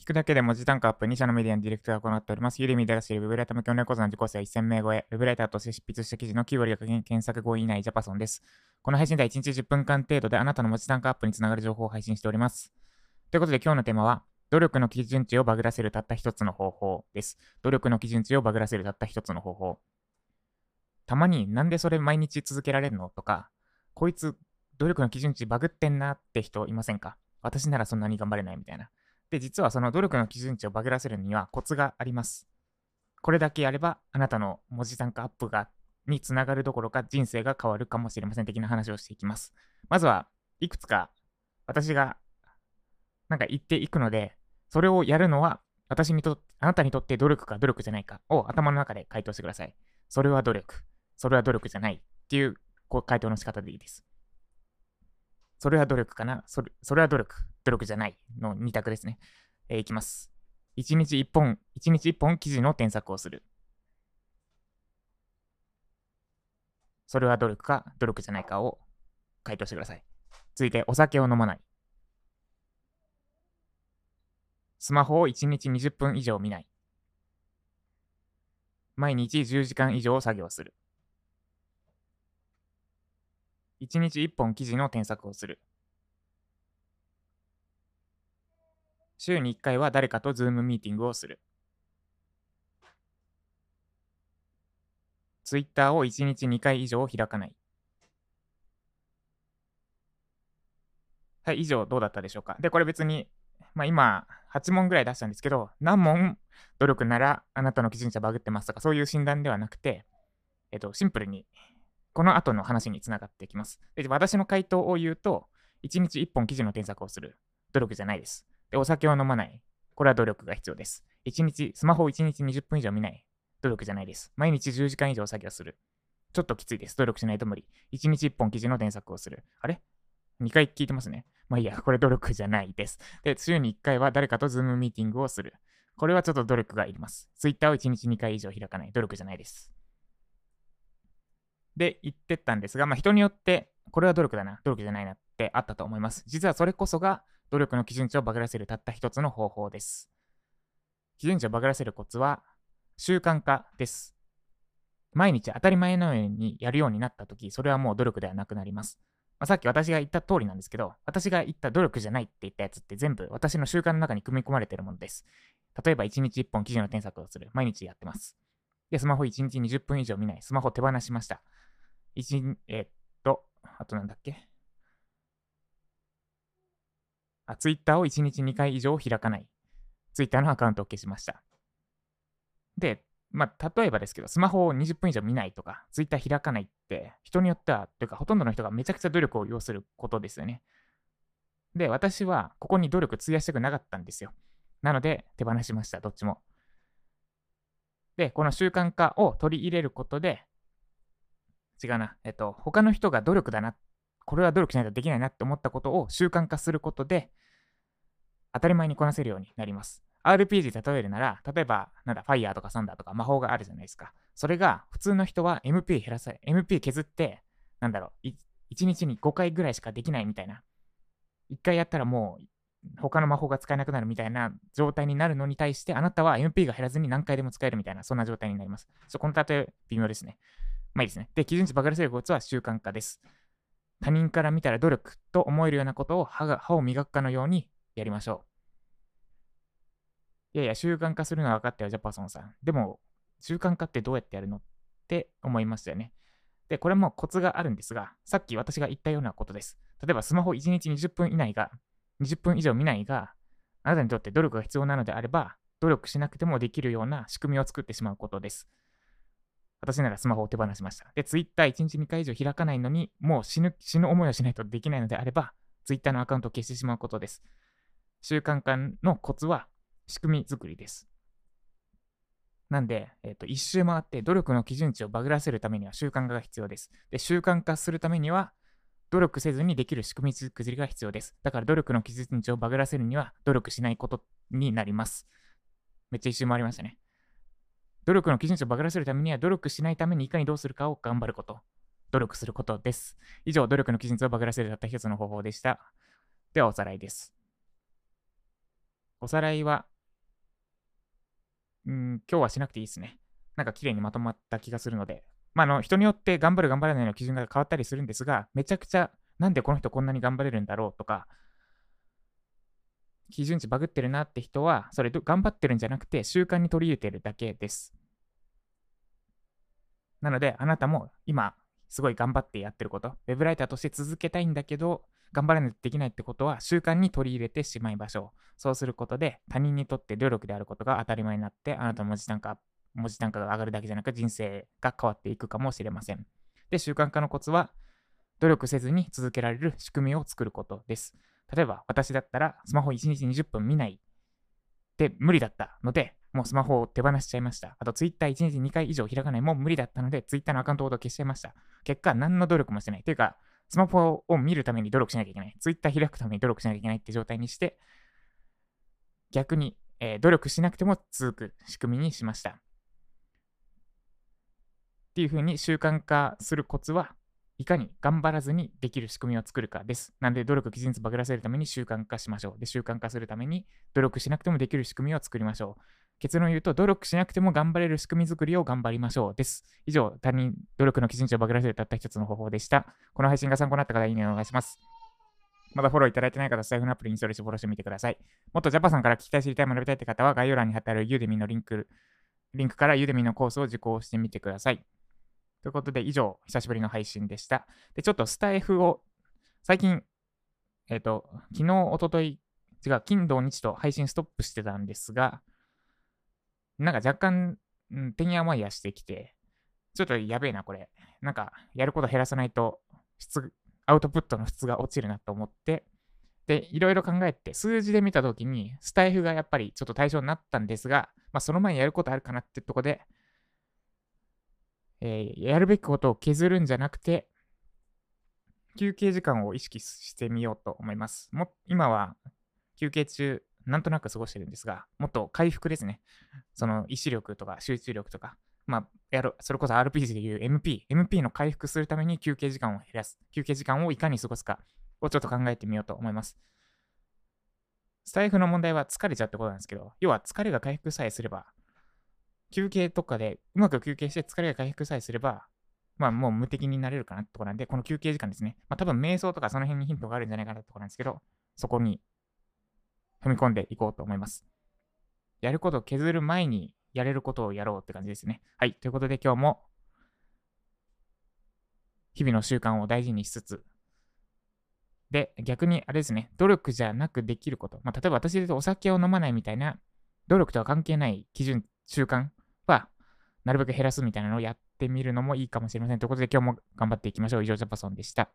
聞くだけで文字単価アップ2社のメディアのディレクターが行っております。ユーデミで出しているウェブライター向けの講座の受講生は1000名超え、ウェブライターとして執筆した記事の9割が検索後以内ジャパソンです。この配信では1日10分間程度であなたの文字単価アップにつながる情報を配信しております。ということで今日のテーマは、努力の基準値をバグらせるたった一つの方法です。努力の基準値をバグらせるたった一つの方法。たまになんでそれ毎日続けられるのとか、こいつ努力の基準値バグってんなって人いませんか？私ならそんなに頑張れないみたいな。で、実はその努力の基準値をバグらせるにはコツがあります。これだけやれば、あなたの文字単価アップがにつながるどころか人生が変わるかもしれません的な話をしていきます。まずはいくつか私がなんか言っていくので、それをやるのは私にとってあなたにとって努力か努力じゃないかを頭の中で回答してください。それは努力。それは努力じゃないっていうこう回答の仕方でいいです。それは努力かなそれそれは努力。努力じゃないの2択ですね。えー、いきます。1日1本、1日1本記事の添削をする。それは努力か努力じゃないかを回答してください。続いて、お酒を飲まない。スマホを1日20分以上見ない。毎日10時間以上作業する。1日1本記事の添削をする。週に1回は誰かとズームミーティングをする。ツイッターを1日2回以上開かない。はい、以上どうだったでしょうか。で、これ別に、まあ今、8問ぐらい出したんですけど、何問努力ならあなたの基準値バグってますとか、そういう診断ではなくて、えっと、シンプルにこの後の話につながってきます。で私の回答を言うと、1日1本記事の添削をする。努力じゃないです。で、お酒を飲まない。これは努力が必要です。1日、スマホを1日20分以上見ない。努力じゃないです。毎日10時間以上作業する。ちょっときついです。努力しないと無理。1日1本記事の添削をする。あれ ?2 回聞いてますね。まあいいや、これ努力じゃないです。で、週に1回は誰かとズームミーティングをする。これはちょっと努力がいります。Twitter を1日2回以上開かない。努力じゃないです。で言ってったんですが、まあ、人によってこれは努力だな、努力じゃないなってあったと思います。実はそれこそが努力の基準値をバグらせるたった一つの方法です。基準値をバグらせるコツは習慣化です。毎日当たり前のようにやるようになったとき、それはもう努力ではなくなります。まあ、さっき私が言った通りなんですけど、私が言った努力じゃないって言ったやつって全部私の習慣の中に組み込まれているものです。例えば1日1本記事の添削をする。毎日やってます。で、スマホ1日20分以上見ない。スマホ手放しました。一、えー、っと、あとなんだっけ？あ、ツイッターを1日2回以上開かない。ツイッターのアカウントを消しました。で、まあ、例えばですけど、スマホを20分以上見ないとか、ツイッター開かないって、人によっては、というか、ほとんどの人がめちゃくちゃ努力を要することですよね。で、私は、ここに努力費やしたくなかったんですよ。なので、手放しました、どっちも。で、この習慣化を取り入れることで、違うな。えっと、他の人が努力だな。これは努力しないとできないなって思ったことを習慣化することで、当たり前にこなせるようになります。RPG 例えるなら、例えば、なんだ、ファイヤーとかサンダーとか魔法があるじゃないですか。それが、普通の人は MP 減らさ、MP 削って、なんだろう、1日に5回ぐらいしかできないみたいな。1回やったらもう、他の魔法が使えなくなるみたいな状態になるのに対して、あなたは MP が減らずに何回でも使えるみたいな、そんな状態になります。そこの例え、微妙ですね。まあいいですね。で、基準値バグらせるコツは習慣化です。他人から見たら努力と思えるようなことを歯が歯を磨くかのようにやりましょう。いやいや、習慣化するのは分かったよ、ジャパソンさん。でも、習慣化ってどうやってやるのって思いましたよね。で、これもコツがあるんですが、さっき私が言ったようなことです。例えば、スマホ1日20分以内が、20分以上見ないが、あなたにとって努力が必要なのであれば、努力しなくてもできるような仕組みを作ってしまうことです。私ならスマホを手放しました。で、Twitter1 日2回以上開かないのに、もう死ぬ、死ぬ思いをしないとできないのであれば、Twitter のアカウントを消してしまうことです。習慣化のコツは仕組み作りです。なんで、えっ、ー、と、一周回って努力の基準値をバグらせるためには習慣化が必要です。で、習慣化するためには、努力せずにできる仕組み作りが必要です。だから努力の基準値をバグらせるには、努力しないことになります。めっちゃ一周回りましたね。努力の基準値をバグらせるためには努力しないためにいかにどうするかを頑張ること。努力することです。以上、努力の基準値をバグらせるたった一つの方法でした。では、おさらいです。おさらいは、うん今日はしなくていいですね。なんか綺麗にまとまった気がするので。まあ、あの、人によって頑張る頑張らないの基準が変わったりするんですが、めちゃくちゃ、なんでこの人こんなに頑張れるんだろうとか、基準値バグってるなって人は、それ頑張ってるんじゃなくて習慣に取り入れてるだけです。なので、あなたも今、すごい頑張ってやってること、ウェブライターとして続けたいんだけど、頑張らないとできないってことは習慣に取り入れてしまいましょう。そうすることで他人にとって努力であることが当たり前になって、あなたの文字単価、文字単価が上がるだけじゃなく人生が変わっていくかもしれません。で、習慣化のコツは、努力せずに続けられる仕組みを作ることです。例えば、私だったらスマホ1日20分見ないって無理だったので、もうスマホを手放しちゃいました。あと、ツイッター1日2回以上開かない。もう無理だったので、ツイッターのアカウントを消しちゃいました。結果、何の努力もしてない。というか、スマホを見るために努力しなきゃいけない。ツイッター開くために努力しなきゃいけないって状態にして、逆に、えー、努力しなくても続く仕組みにしました。っていう風に習慣化するコツは、いかに頑張らずにできる仕組みを作るかです。なんで、努力を基準値バグらせるために習慣化しましょう。で、習慣化するために努力しなくてもできる仕組みを作りましょう。結論を言うと、努力しなくても頑張れる仕組み作りを頑張りましょう。です。以上、他人、努力の基準値をバグらせるたった一つの方法でした。この配信が参考になった方、いいねお願いします。まだフォローいただいてない方、スタイフのアプリにインストールしてフォローしてみてください。もっとジャパさんから聞きたい、知りたい、学びたいって方は、概要欄に貼ってあるユーデミのリンク、リンクからユーデミのコースを受講してみてください。ということで、以上、久しぶりの配信でした。で、ちょっとスタイフを、最近、えっ、ー、と、昨日、おととい、違う、金土日と配信ストップしてたんですが、なんか若干、うん、てんやまやしてきて、ちょっとやべえな、これ。なんか、やること減らさないと、質、アウトプットの質が落ちるなと思って、で、いろいろ考えて、数字で見たときに、スタイフがやっぱりちょっと対象になったんですが、まあ、その前にやることあるかなってとこで、えー、やるべきことを削るんじゃなくて、休憩時間を意識してみようと思います。も今は休憩中、なんとなく過ごしてるんですが、もっと回復ですね。その意志力とか集中力とか、まあ、やる、それこそ RPG でいう MP、MP の回復するために休憩時間を減らす。休憩時間をいかに過ごすかをちょっと考えてみようと思います。スタイフの問題は疲れちゃうってことなんですけど、要は疲れが回復さえすれば、休憩とかでうまく休憩して疲れが回復さえすれば、まあもう無敵になれるかなってとこなんで、この休憩時間ですね。まあ多分瞑想とかその辺にヒントがあるんじゃないかなってとこなんですけど、そこに踏み込んでいこうと思います。やることを削る前にやれることをやろうって感じですね。はい。ということで今日も日々の習慣を大事にしつつ、で、逆にあれですね、努力じゃなくできること。まあ、例えば私で言うとお酒を飲まないみたいな、努力とは関係ない基準、習慣、なるべく減らすみたいなのをやってみるのもいいかもしれません。ということで今日も頑張っていきましょう。以上、ジャパソンでした。